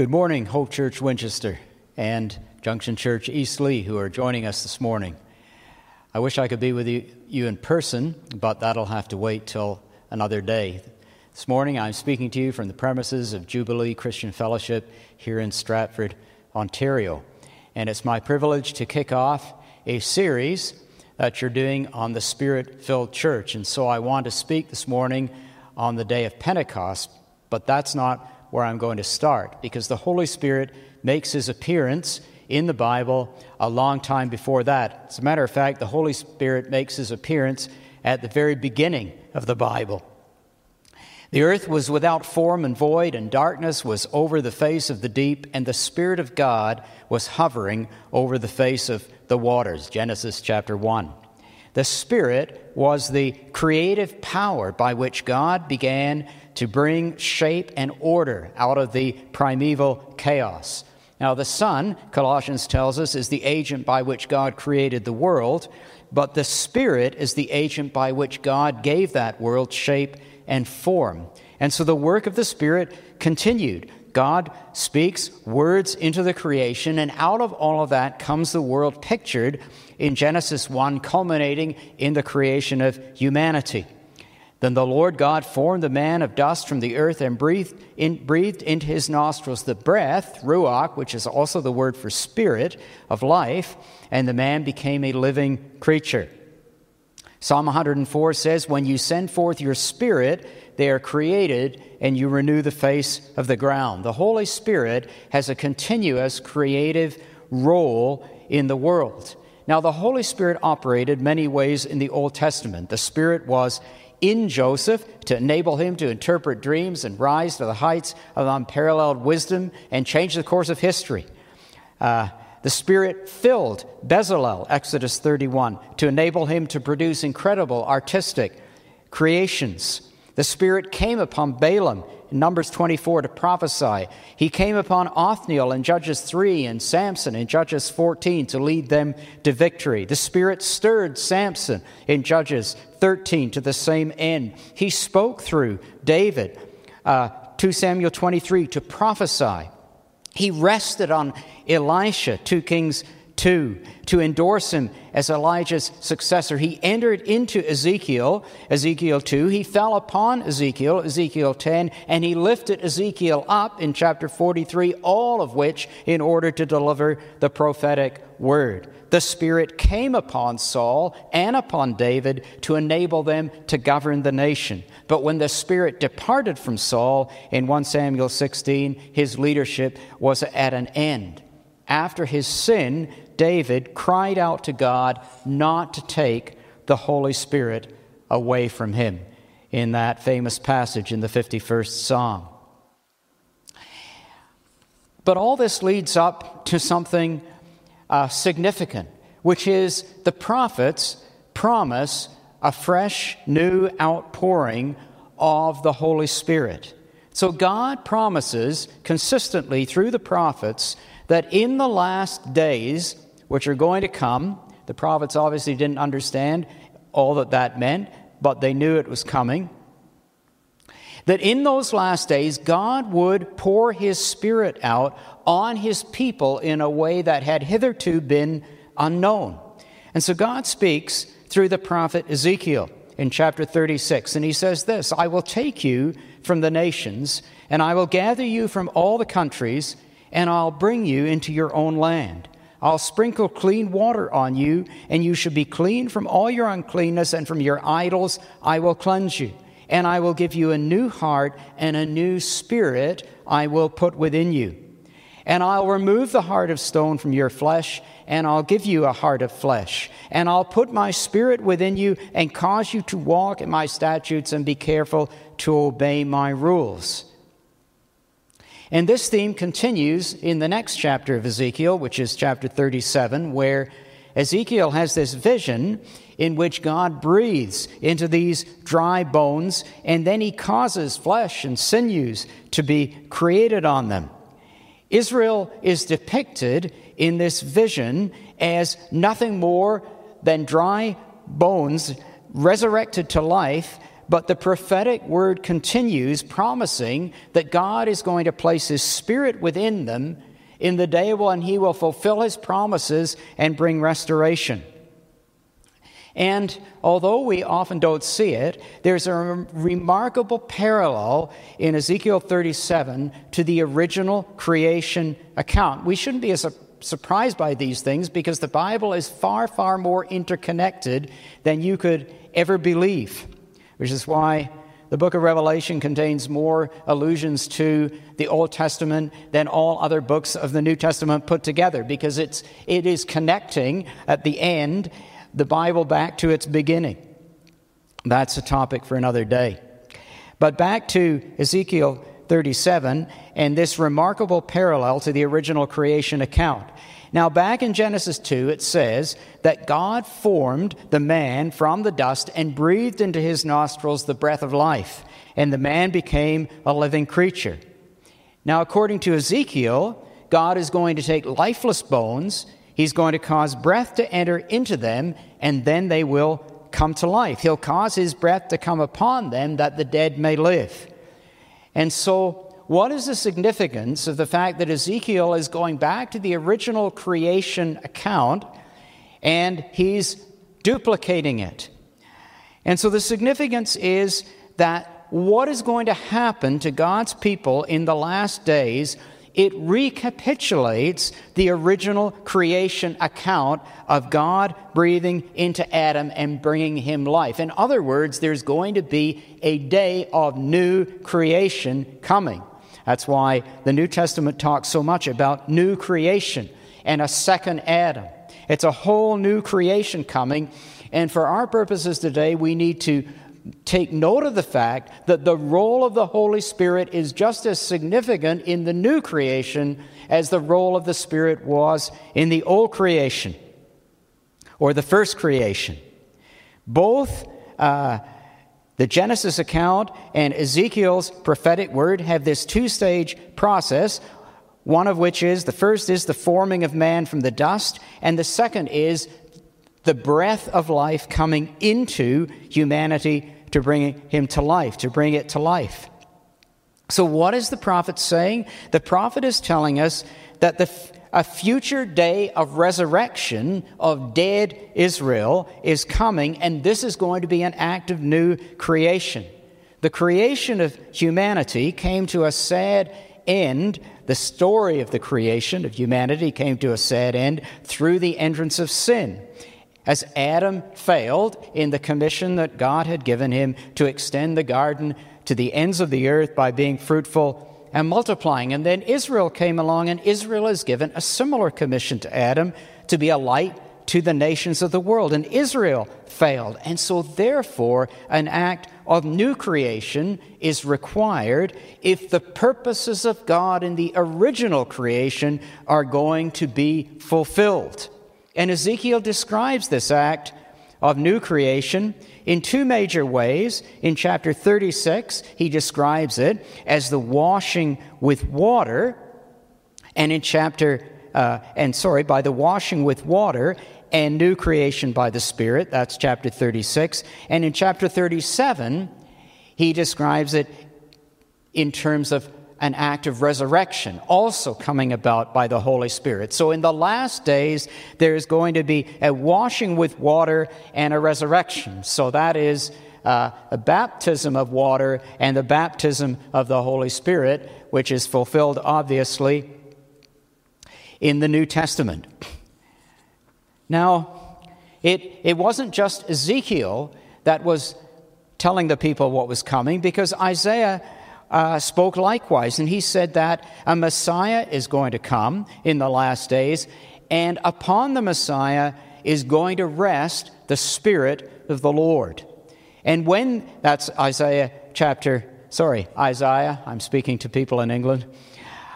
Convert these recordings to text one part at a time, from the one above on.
Good morning, Hope Church Winchester and Junction Church Eastleigh, who are joining us this morning. I wish I could be with you, you, in person, but that'll have to wait till another day. This morning, I'm speaking to you from the premises of Jubilee Christian Fellowship here in Stratford, Ontario. And it's my privilege to kick off a series that you're doing on the Spirit filled church. And so I want to speak this morning on the day of Pentecost, but that's not where I'm going to start because the Holy Spirit makes his appearance in the Bible a long time before that. As a matter of fact, the Holy Spirit makes his appearance at the very beginning of the Bible. The earth was without form and void, and darkness was over the face of the deep, and the Spirit of God was hovering over the face of the waters. Genesis chapter 1. The Spirit was the creative power by which God began to bring shape and order out of the primeval chaos. Now, the Son, Colossians tells us, is the agent by which God created the world, but the Spirit is the agent by which God gave that world shape and form. And so the work of the Spirit continued. God speaks words into the creation, and out of all of that comes the world pictured in Genesis 1, culminating in the creation of humanity. Then the Lord God formed the man of dust from the earth and breathed, in, breathed into his nostrils the breath, ruach, which is also the word for spirit, of life, and the man became a living creature. Psalm 104 says, When you send forth your spirit, they are created, and you renew the face of the ground. The Holy Spirit has a continuous creative role in the world. Now, the Holy Spirit operated many ways in the Old Testament. The Spirit was in Joseph to enable him to interpret dreams and rise to the heights of unparalleled wisdom and change the course of history. Uh, the Spirit filled Bezalel, Exodus 31, to enable him to produce incredible artistic creations. The Spirit came upon Balaam in Numbers 24 to prophesy. He came upon Othniel in Judges 3 and Samson in Judges 14 to lead them to victory. The Spirit stirred Samson in Judges 13 to the same end. He spoke through David, uh, 2 Samuel 23, to prophesy. He rested on Elisha, 2 Kings 2 to endorse him as Elijah's successor. He entered into Ezekiel, Ezekiel 2. He fell upon Ezekiel, Ezekiel 10, and he lifted Ezekiel up in chapter 43, all of which in order to deliver the prophetic word. The Spirit came upon Saul and upon David to enable them to govern the nation. But when the Spirit departed from Saul in 1 Samuel 16, his leadership was at an end after his sin, David cried out to God not to take the Holy Spirit away from him in that famous passage in the 51st Psalm. But all this leads up to something uh, significant, which is the prophets promise a fresh, new outpouring of the Holy Spirit. So God promises consistently through the prophets that in the last days, which are going to come, the prophets obviously didn't understand all that that meant, but they knew it was coming. That in those last days, God would pour His Spirit out on His people in a way that had hitherto been unknown. And so God speaks through the prophet Ezekiel in chapter 36, and he says this I will take you from the nations, and I will gather you from all the countries and I'll bring you into your own land. I'll sprinkle clean water on you, and you shall be clean from all your uncleanness, and from your idols I will cleanse you. And I will give you a new heart, and a new spirit I will put within you. And I'll remove the heart of stone from your flesh, and I'll give you a heart of flesh. And I'll put my spirit within you, and cause you to walk in my statutes, and be careful to obey my rules. And this theme continues in the next chapter of Ezekiel, which is chapter 37, where Ezekiel has this vision in which God breathes into these dry bones, and then he causes flesh and sinews to be created on them. Israel is depicted in this vision as nothing more than dry bones resurrected to life But the prophetic word continues, promising that God is going to place His Spirit within them in the day when He will fulfill His promises and bring restoration. And although we often don't see it, there's a remarkable parallel in Ezekiel 37 to the original creation account. We shouldn't be surprised by these things because the Bible is far, far more interconnected than you could ever believe, which is why the book of Revelation contains more allusions to the Old Testament than all other books of the New Testament put together because it's, it is connecting at the end the Bible back to its beginning. That's a topic for another day. But back to Ezekiel 37 and this remarkable parallel to the original creation account. Now, back in Genesis 2, it says that God formed the man from the dust and breathed into his nostrils the breath of life, and the man became a living creature. Now, according to Ezekiel, God is going to take lifeless bones He's going to cause breath to enter into them, and then they will come to life. He'll cause his breath to come upon them that the dead may live. And so, what is the significance of the fact that Ezekiel is going back to the original creation account and he's duplicating it? And so, the significance is that what is going to happen to God's people in the last days it recapitulates the original creation account of God breathing into Adam and bringing him life. In other words, there's going to be a day of new creation coming. That's why the New Testament talks so much about new creation and a second Adam. It's a whole new creation coming. And for our purposes today, we need to take note of the fact that the role of the Holy Spirit is just as significant in the new creation as the role of the Spirit was in the old creation or the first creation. Both uh, the Genesis account and Ezekiel's prophetic word have this two stage process. One of which is the first is the forming of man from the dust, and the second is the breath of life coming into humanity to bring him to life, to bring it to life. So, what is the prophet saying? The prophet is telling us that the, a future day of resurrection of dead Israel is coming, and this is going to be an act of new creation. The creation of humanity came to a sad end. The story of the creation of humanity came to a sad end through the entrance of sin as Adam failed in the commission that God had given him to extend the garden to the ends of the earth by being fruitful and multiplying. And then Israel came along, and Israel is given a similar commission to Adam to be a light to the nations of the world. And Israel failed. And so, therefore, an act of new creation is required if the purposes of God in the original creation are going to be fulfilled. And Ezekiel describes this act of new creation in two major ways. In chapter 36, he describes it as the washing with water, and in chapter, uh, and sorry, by the washing with water and new creation by the Spirit. That's chapter 36. And in chapter 37, he describes it in terms of an act of resurrection, also coming about by the Holy Spirit. So in the last days, there is going to be a washing with water and a resurrection. So that is uh, a baptism of water and the baptism of the Holy Spirit, which is fulfilled, obviously, in the New Testament. Now, it, it wasn't just Ezekiel that was telling the people what was coming, because Isaiah uh, spoke likewise, and he said that a Messiah is going to come in the last days, and upon the Messiah is going to rest the Spirit of the Lord. And when, that's Isaiah chapter, sorry, Isaiah, I'm speaking to people in England.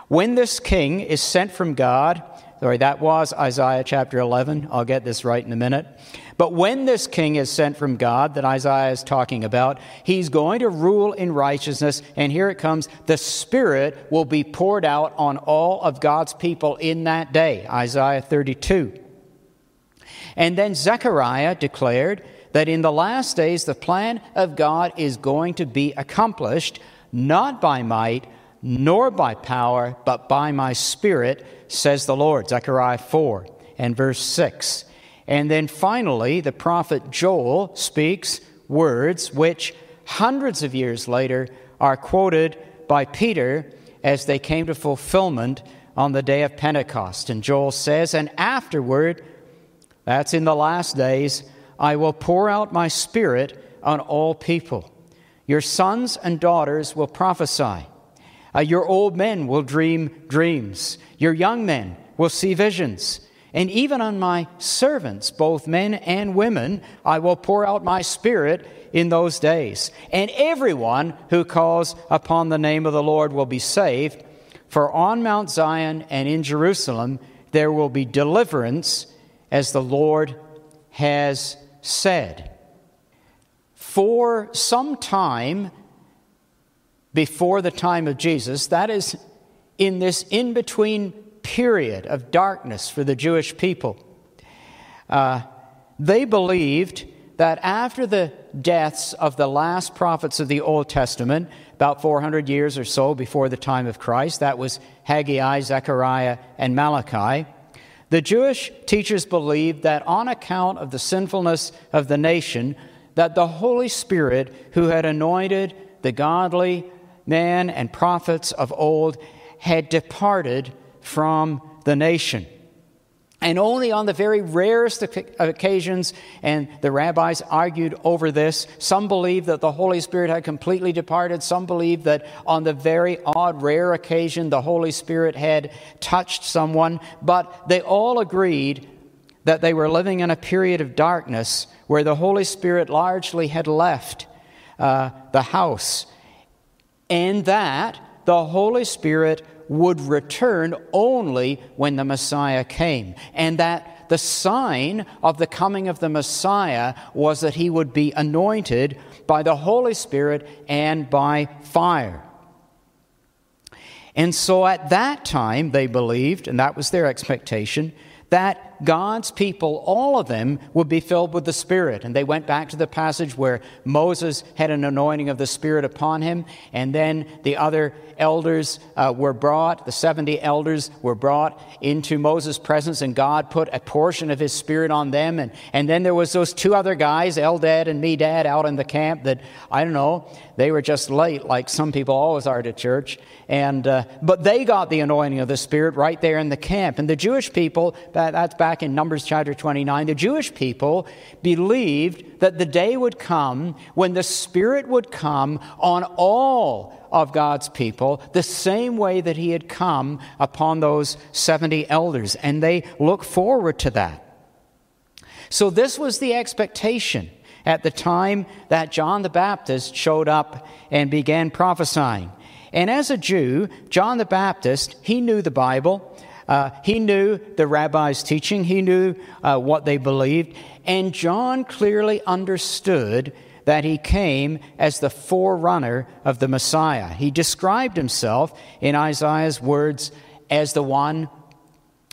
When this king is sent from God, sorry, that was Isaiah chapter 11, I'll get this right in a minute. But when this king is sent from God that Isaiah is talking about, he's going to rule in righteousness. And here it comes the Spirit will be poured out on all of God's people in that day. Isaiah 32. And then Zechariah declared that in the last days the plan of God is going to be accomplished, not by might, nor by power, but by my Spirit, says the Lord. Zechariah 4 and verse 6. And then finally, the prophet Joel speaks words which hundreds of years later are quoted by Peter as they came to fulfillment on the day of Pentecost. And Joel says, And afterward, that's in the last days, I will pour out my spirit on all people. Your sons and daughters will prophesy. Uh, your old men will dream dreams. Your young men will see visions. And even on my servants, both men and women, I will pour out my spirit in those days. And everyone who calls upon the name of the Lord will be saved. For on Mount Zion and in Jerusalem there will be deliverance, as the Lord has said. For some time, before the time of Jesus, that is, in this in between period of darkness for the Jewish people, uh, they believed that after the deaths of the last prophets of the Old Testament, about 400 years or so before the time of Christ, that was Haggai, Zechariah, and Malachi, the Jewish teachers believed that on account of the sinfulness of the nation, that the Holy Spirit, who had anointed the godly men and prophets of old had departed from the nation. And only on the very rarest occasions, and the rabbis argued over this, some believe that the Holy Spirit had completely departed. Some believe that on the very odd, rare occasion, the Holy Spirit had touched someone. But they all agreed that they were living in a period of darkness where the Holy Spirit largely had left uh, the house and that the Holy Spirit would return only when the Messiah came, and that the sign of the coming of the Messiah was that he would be anointed by the Holy Spirit and by fire. And so at that time, they believed, and that was their expectation, that God's people, all of them, would be filled with the Spirit. And they went back to the passage where Moses had an anointing of the Spirit upon him, and then the other elders uh, were brought, the 70 elders were brought into Moses' presence, and God put a portion of his Spirit on them. And, and then there was those two other guys, Eldad and Medad, out in the camp that, I don't know, they were just late, like some people always are to church. And, uh, but they got the anointing of the Spirit right there in the camp. And the Jewish people, that, that's back in Numbers chapter 29, the Jewish people believed that the day would come when the Spirit would come on all of God's people the same way that He had come upon those 70 elders. And they look forward to that. So, this was the expectation at the time that John the Baptist showed up and began prophesying. And as a Jew, John the Baptist, he knew the Bible. Uh, he knew the rabbi's teaching. He knew uh, what they believed. And John clearly understood that he came as the forerunner of the Messiah. He described himself in Isaiah's words as the one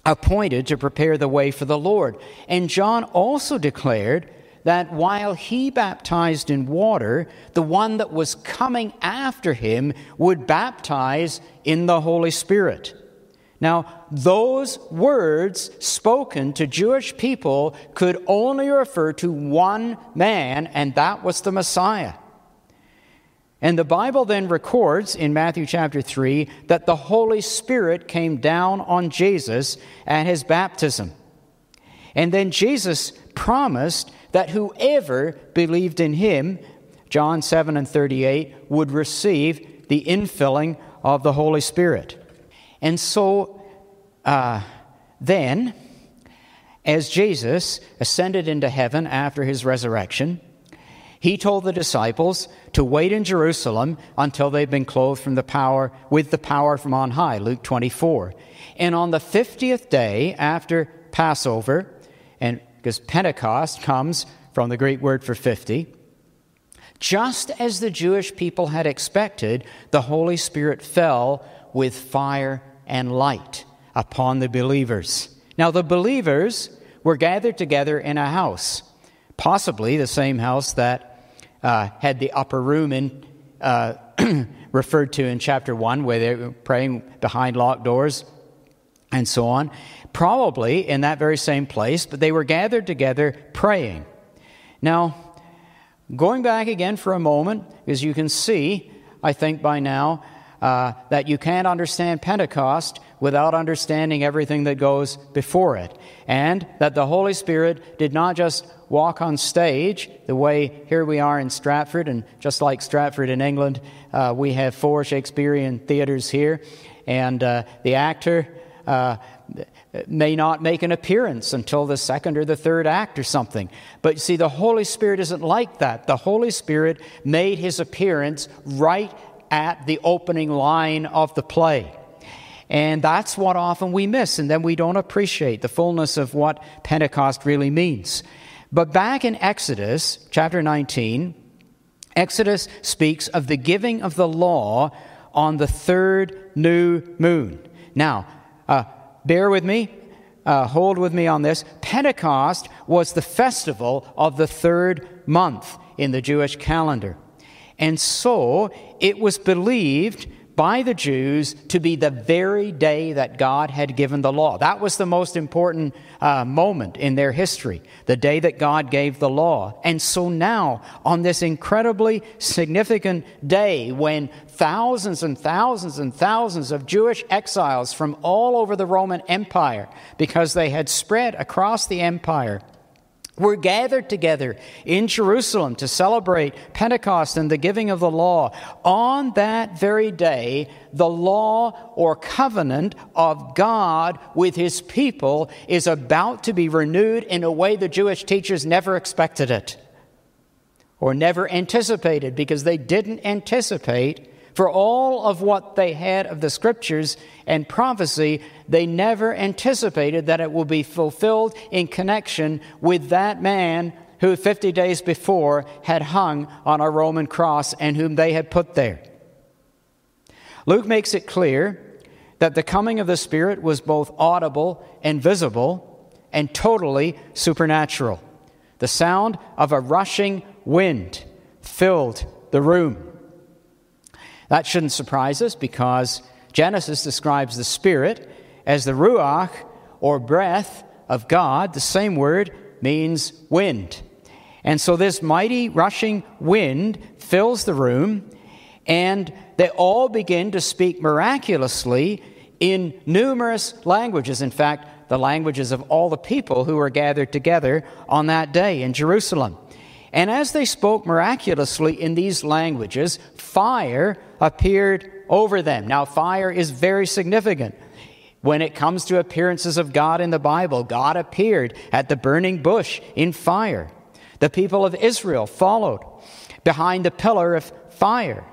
appointed to prepare the way for the Lord. And John also declared that while he baptized in water, the one that was coming after him would baptize in the Holy Spirit. Now, those words spoken to Jewish people could only refer to one man, and that was the Messiah. And the Bible then records in Matthew chapter 3 that the Holy Spirit came down on Jesus at his baptism. And then Jesus promised that whoever believed in him, John 7 and 38, would receive the infilling of the Holy Spirit. And so uh, then, as Jesus ascended into heaven after his resurrection, he told the disciples to wait in Jerusalem until they've been clothed from the power with the power from on high, Luke 24. And on the 50th day after Passover, and because Pentecost comes from the Greek word for 50, just as the Jewish people had expected, the Holy Spirit fell with fire and light upon the believers. Now, the believers were gathered together in a house. possibly the same house that uh, had the upper room in, uh, referred to in chapter 1, where they were praying behind locked doors and so on. Probably in that very same place, but they were gathered together praying. Now, going back again for a moment, as you can see, I think by now, uh, that you can't understand Pentecost without understanding everything that goes before it. And that the Holy Spirit did not just walk on stage the way here we are in Stratford, and just like Stratford in England, uh, we have four Shakespearean theaters here, and uh, the actor uh, may not make an appearance until the second or the third act or something. But you see, the Holy Spirit isn't like that. The Holy Spirit made his appearance right at the opening line of the play. And that's what often we miss, and then we don't appreciate the fullness of what Pentecost really means. But back in Exodus chapter 19, Exodus speaks of the giving of the law on the third new moon. Now, uh, bear with me, uh, hold with me on this. Pentecost was the festival of the third month in the Jewish calendar. And so it was believed by the Jews to be the very day that God had given the law. That was the most important uh, moment in their history, the day that God gave the law. And so now, on this incredibly significant day when thousands and thousands and thousands of Jewish exiles from all over the Roman Empire, because they had spread across the empire, were gathered together in Jerusalem to celebrate Pentecost and the giving of the law. On that very day, the law or covenant of God with his people is about to be renewed in a way the Jewish teachers never expected it or never anticipated because they didn't anticipate for all of what they had of the scriptures and prophecy, they never anticipated that it will be fulfilled in connection with that man who 50 days before had hung on a Roman cross and whom they had put there. Luke makes it clear that the coming of the Spirit was both audible and visible and totally supernatural. The sound of a rushing wind filled the room. That shouldn't surprise us because Genesis describes the Spirit as the Ruach or breath of God. The same word means wind. And so this mighty rushing wind fills the room, and they all begin to speak miraculously in numerous languages. In fact, the languages of all the people who were gathered together on that day in Jerusalem. And as they spoke miraculously in these languages, fire appeared over them. Now, fire is very significant. When it comes to appearances of God in the Bible, God appeared at the burning bush in fire. The people of Israel followed behind the pillar of fire.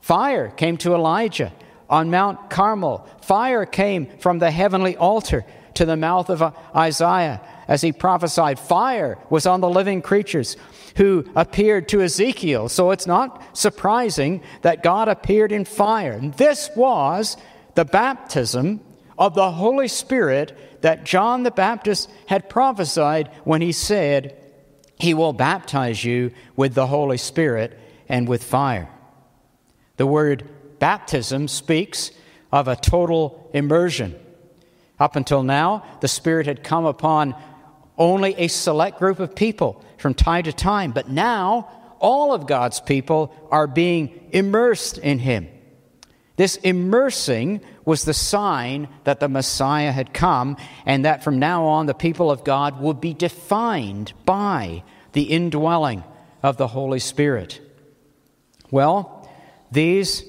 Fire came to Elijah on Mount Carmel. Fire came from the heavenly altar to the mouth of Isaiah as he prophesied. Fire was on the living creatures who appeared to Ezekiel. So it's not surprising that God appeared in fire. And this was the baptism of the Holy Spirit that John the Baptist had prophesied when he said, He will baptize you with the Holy Spirit and with fire. The word baptism speaks of a total immersion. Up until now, the Spirit had come upon only a select group of people from time to time, but now all of God's people are being immersed in Him. This immersing was the sign that the Messiah had come, and that from now on the people of God would be defined by the indwelling of the Holy Spirit. Well, these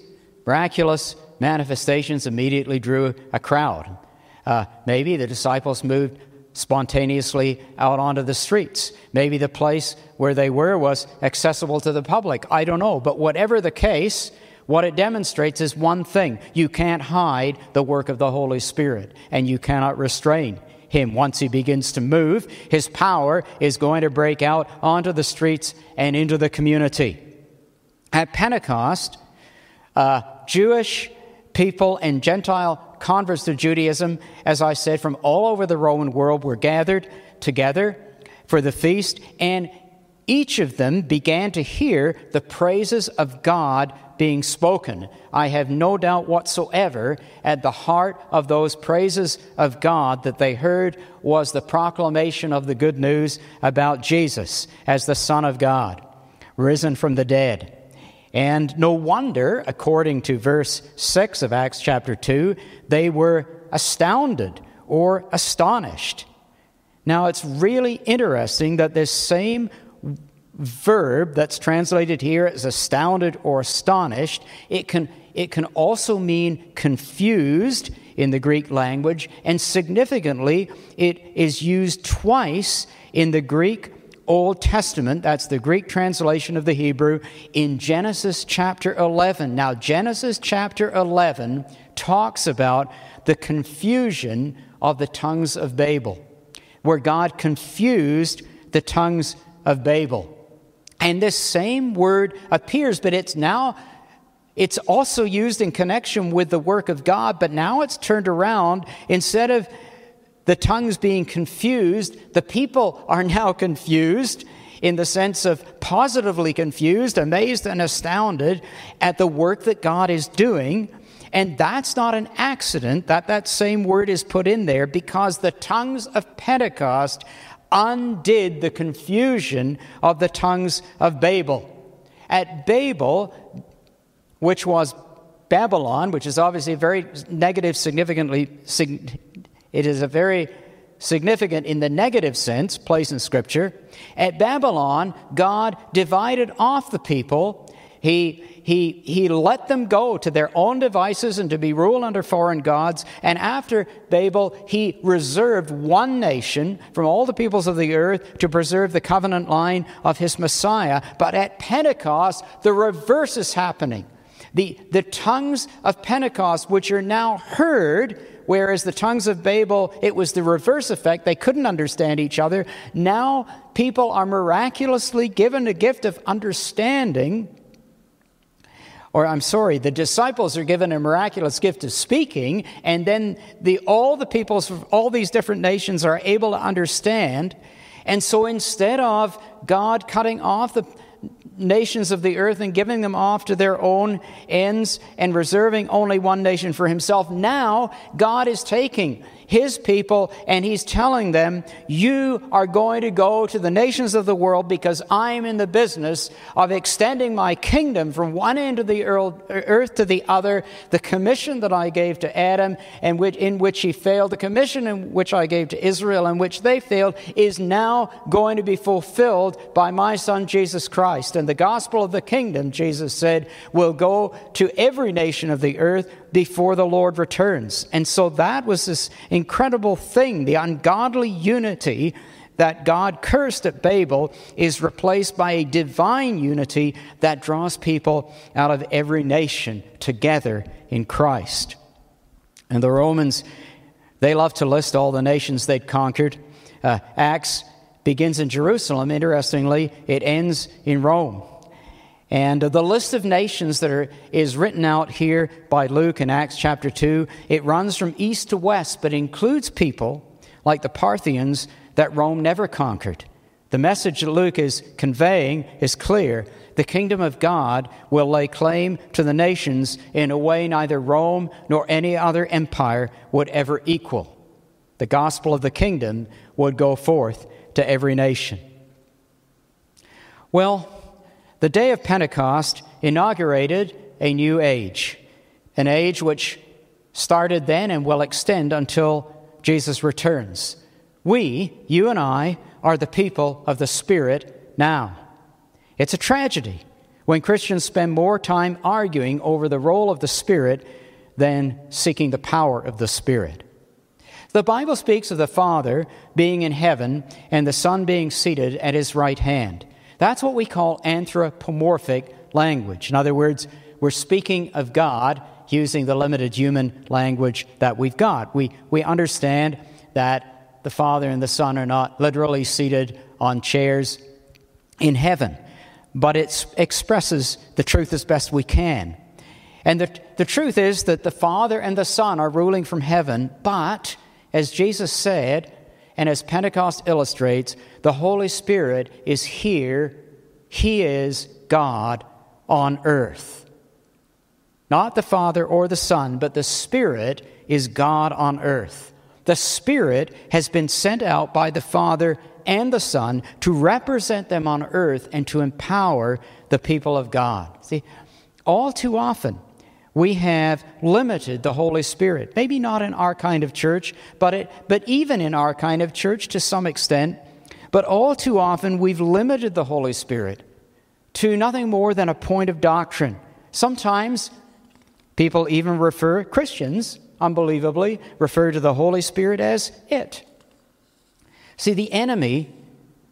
miraculous manifestations immediately drew a crowd. Uh, maybe the disciples moved spontaneously out onto the streets. Maybe the place where they were was accessible to the public. I don't know. But whatever the case, what it demonstrates is one thing you can't hide the work of the Holy Spirit, and you cannot restrain him. Once he begins to move, his power is going to break out onto the streets and into the community. At Pentecost, uh, Jewish people and Gentile converts to Judaism, as I said, from all over the Roman world were gathered together for the feast. And each of them began to hear the praises of God being spoken. I have no doubt whatsoever at the heart of those praises of God that they heard was the proclamation of the good news about Jesus as the Son of God, risen from the dead. And no wonder, according to verse 6 of Acts chapter 2, they were astounded or astonished. Now, it's really interesting that this same verb that's translated here as astounded or astonished, it can, it can also mean confused in the Greek language, and significantly, it is used twice in the Greek Old Testament, that's the Greek translation of the Hebrew, in Genesis chapter 11. Now, Genesis chapter 11 talks about the confusion of the tongues of Babel, where God confused the tongues of Babel. And this same word appears, but it's now it's also used in connection with the work of God, but now it's turned around. Instead of the tongues being confused, the people are now confused in the sense of positively confused, amazed, and astounded at the work that God is doing. And that's not an accident that that same word is put in there because the tongues of Pentecost undid the confusion of the tongues of Babel. At Babel, which was Babylon, which is obviously a very negative, significantly, it is a very significant in the negative sense place in Scripture. At Babylon, God divided off the people. He he, he let them go to their own devices and to be ruled under foreign gods. And after Babel, he reserved one nation from all the peoples of the earth to preserve the covenant line of his Messiah. But at Pentecost, the reverse is happening. The, the tongues of Pentecost, which are now heard, whereas the tongues of Babel, it was the reverse effect. They couldn't understand each other. Now people are miraculously given a gift of understanding or I'm sorry, the disciples are given a miraculous gift of speaking, and then the, all the peoples of all these different nations are able to understand. And so instead of God cutting off the nations of the earth and giving them off to their own ends and reserving only one nation for himself, now God is taking his people, and he's telling them, You are going to go to the nations of the world because I'm in the business of extending my kingdom from one end of the earth to the other. The commission that I gave to Adam, and in which he failed, the commission in which I gave to Israel, in which they failed, is now going to be fulfilled by my son Jesus Christ. And the gospel of the kingdom, Jesus said, will go to every nation of the earth before the Lord returns. And so that was this incredible thing. The ungodly unity that God cursed at Babel is replaced by a divine unity that draws people out of every nation together in Christ. And the Romans, they love to list all the nations they'd conquered. Uh, Acts begins in Jerusalem. Interestingly, it ends in Rome. And uh, the list of nations that are, is written out here by Luke in Acts chapter 2, it runs from east to west, but includes people like the Parthians that Rome never conquered. The message that Luke is conveying is clear. The kingdom of God will lay claim to the nations in a way neither Rome nor any other empire would ever equal. The gospel of the kingdom would go forth to every nation. Well, the day of Pentecost inaugurated a new age, an age which started then and will extend until Jesus returns. We, you and I, are the people of the Spirit now. It's a tragedy when Christians spend more time arguing over the role of the Spirit than seeking the power of the Spirit. The Bible speaks of the Father being in heaven and the Son being seated at his right hand. That's what we call anthropomorphic language. In other words, we're speaking of God using the limited human language that we've got. We, we understand that the Father and the Son are not literally seated on chairs in heaven, but it expresses the truth as best we can. And the, the truth is that the Father and the Son are ruling from heaven, but, as Jesus said, and as Pentecost illustrates, the Holy Spirit is here. He is God on earth. Not the Father or the Son, but the Spirit is God on earth. The Spirit has been sent out by the Father and the Son to represent them on earth and to empower the people of God. See, all too often, we have limited the Holy Spirit. Maybe not in our kind of church, but, it, but even in our kind of church to some extent. But all too often, we've limited the Holy Spirit to nothing more than a point of doctrine. Sometimes people even refer, Christians, unbelievably, refer to the Holy Spirit as it. See, the enemy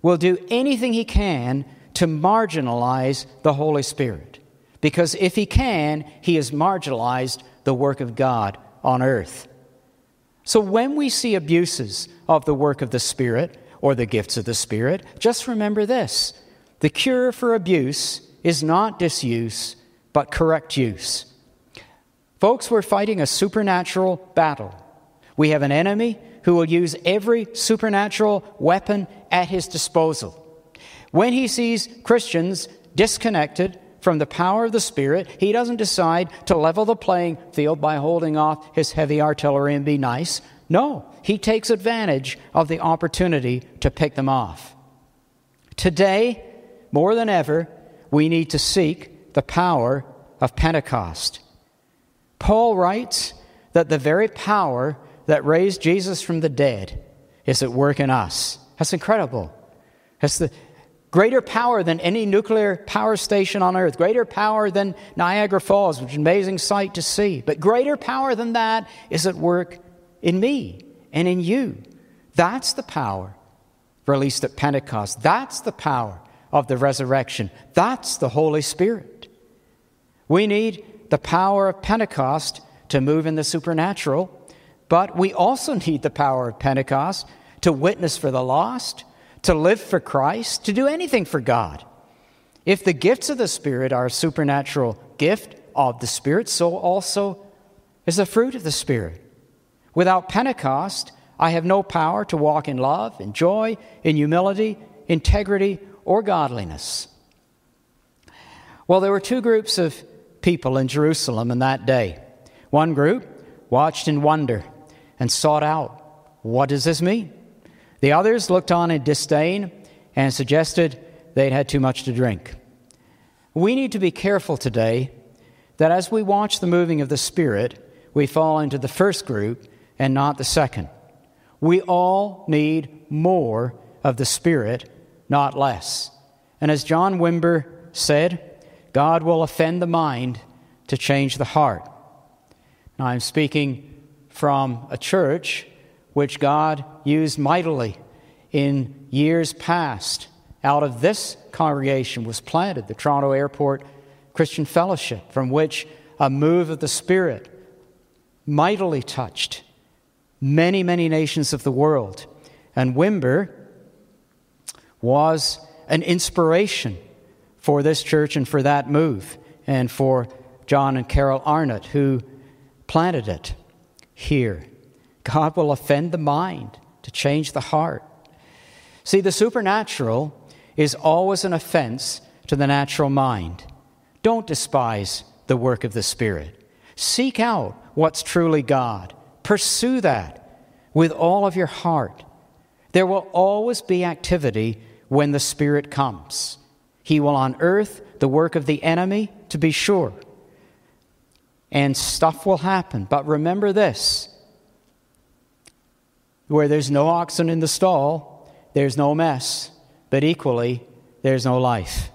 will do anything he can to marginalize the Holy Spirit. Because if he can, he has marginalized the work of God on earth. So when we see abuses of the work of the Spirit or the gifts of the Spirit, just remember this the cure for abuse is not disuse, but correct use. Folks, we're fighting a supernatural battle. We have an enemy who will use every supernatural weapon at his disposal. When he sees Christians disconnected from the power of the Spirit, he doesn't decide to level the playing field by holding off his heavy artillery and be nice. No, he takes advantage of the opportunity to pick them off. Today, more than ever, we need to seek the power of Pentecost. Paul writes that the very power that raised Jesus from the dead is at work in us. That's incredible. That's the greater power than any nuclear power station on earth, greater power than Niagara Falls, which is an amazing sight to see. But greater power than that is at work in me and in you. That's the power released at Pentecost. That's the power of the resurrection. That's the Holy Spirit. We need the power of Pentecost to move in the supernatural, but we also need the power of Pentecost to witness for the lost, to live for Christ, to do anything for God. If the gifts of the Spirit are a supernatural gift of the Spirit, so also is the fruit of the Spirit. Without Pentecost, I have no power to walk in love, in joy, in humility, integrity, or godliness. Well, there were two groups of people in Jerusalem in that day. One group watched in wonder and sought out, What does this mean? The others looked on in disdain and suggested they'd had too much to drink. We need to be careful today that as we watch the moving of the Spirit, we fall into the first group and not the second. We all need more of the Spirit not less. And as John Wimber said, God will offend the mind to change the heart. Now, I'm speaking from a church which God used mightily in years past. Out of this congregation was planted the Toronto Airport Christian Fellowship, from which a move of the Spirit mightily touched many, many nations of the world. And Wimber was an inspiration for this church and for that move, and for John and Carol Arnott, who planted it here. God will offend the mind to change the heart. See, the supernatural is always an offense to the natural mind. Don't despise the work of the Spirit. Seek out what's truly God. Pursue that with all of your heart. There will always be activity when the Spirit comes. He will unearth the work of the enemy, to be sure. And stuff will happen. But remember this where there's no oxen in the stall, there's no mess, but equally, there's no life.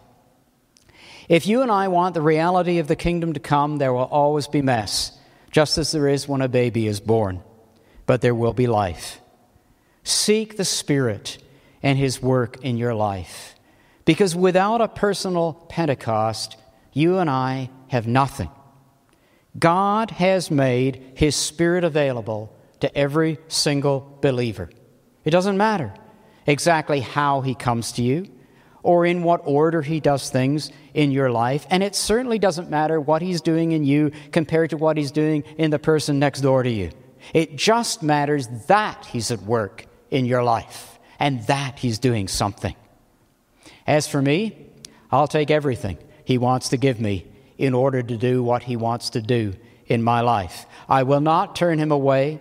If you and I want the reality of the kingdom to come, there will always be mess, just as there is when a baby is born. But there will be life. Seek the Spirit and His work in your life. Because without a personal Pentecost, you and I have nothing. God has made His Spirit available to every single believer. It doesn't matter exactly how He comes to you or in what order He does things in your life, and it certainly doesn't matter what He's doing in you compared to what He's doing in the person next door to you. It just matters that He's at work in your life, and that He's doing something. As for me, I'll take everything He wants to give me in order to do what He wants to do in my life. I will not turn Him away.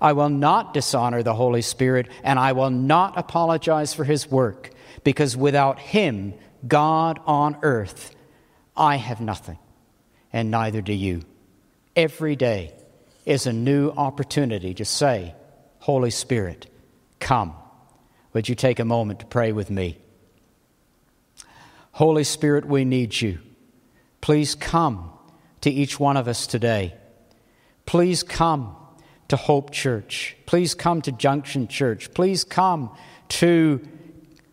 I will not dishonor the Holy Spirit, and I will not apologize for His work, because without Him, God on earth, I have nothing, and neither do you. Every day is a new opportunity to say, Holy Spirit, come. Would you take a moment to pray with me? Holy Spirit, we need you. Please come to each one of us today. Please come to Hope Church. Please come to Junction Church. Please come to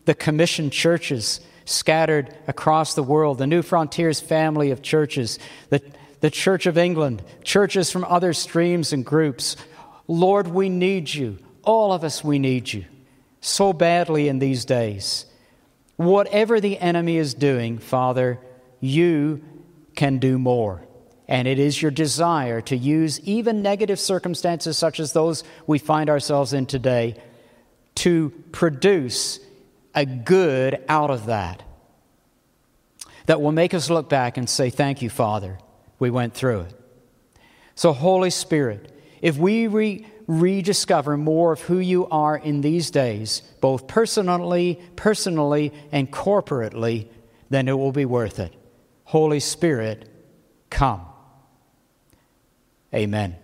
the commission churches scattered across the world, the Newfrontiers family of churches, the, the Church of England, churches from other streams and groups. Lord, we need you. All of us, we need you so badly in these days. Whatever the enemy is doing, Father, you can do more. And it is your desire to use even negative circumstances such as those we find ourselves in today to produce a good out of that that will make us look back and say, Thank you, Father, we went through it. So, Holy Spirit, if we re- rediscover more of who you are in these days, both personally, personally, and corporately, then it will be worth it. Holy Spirit, come. Amen.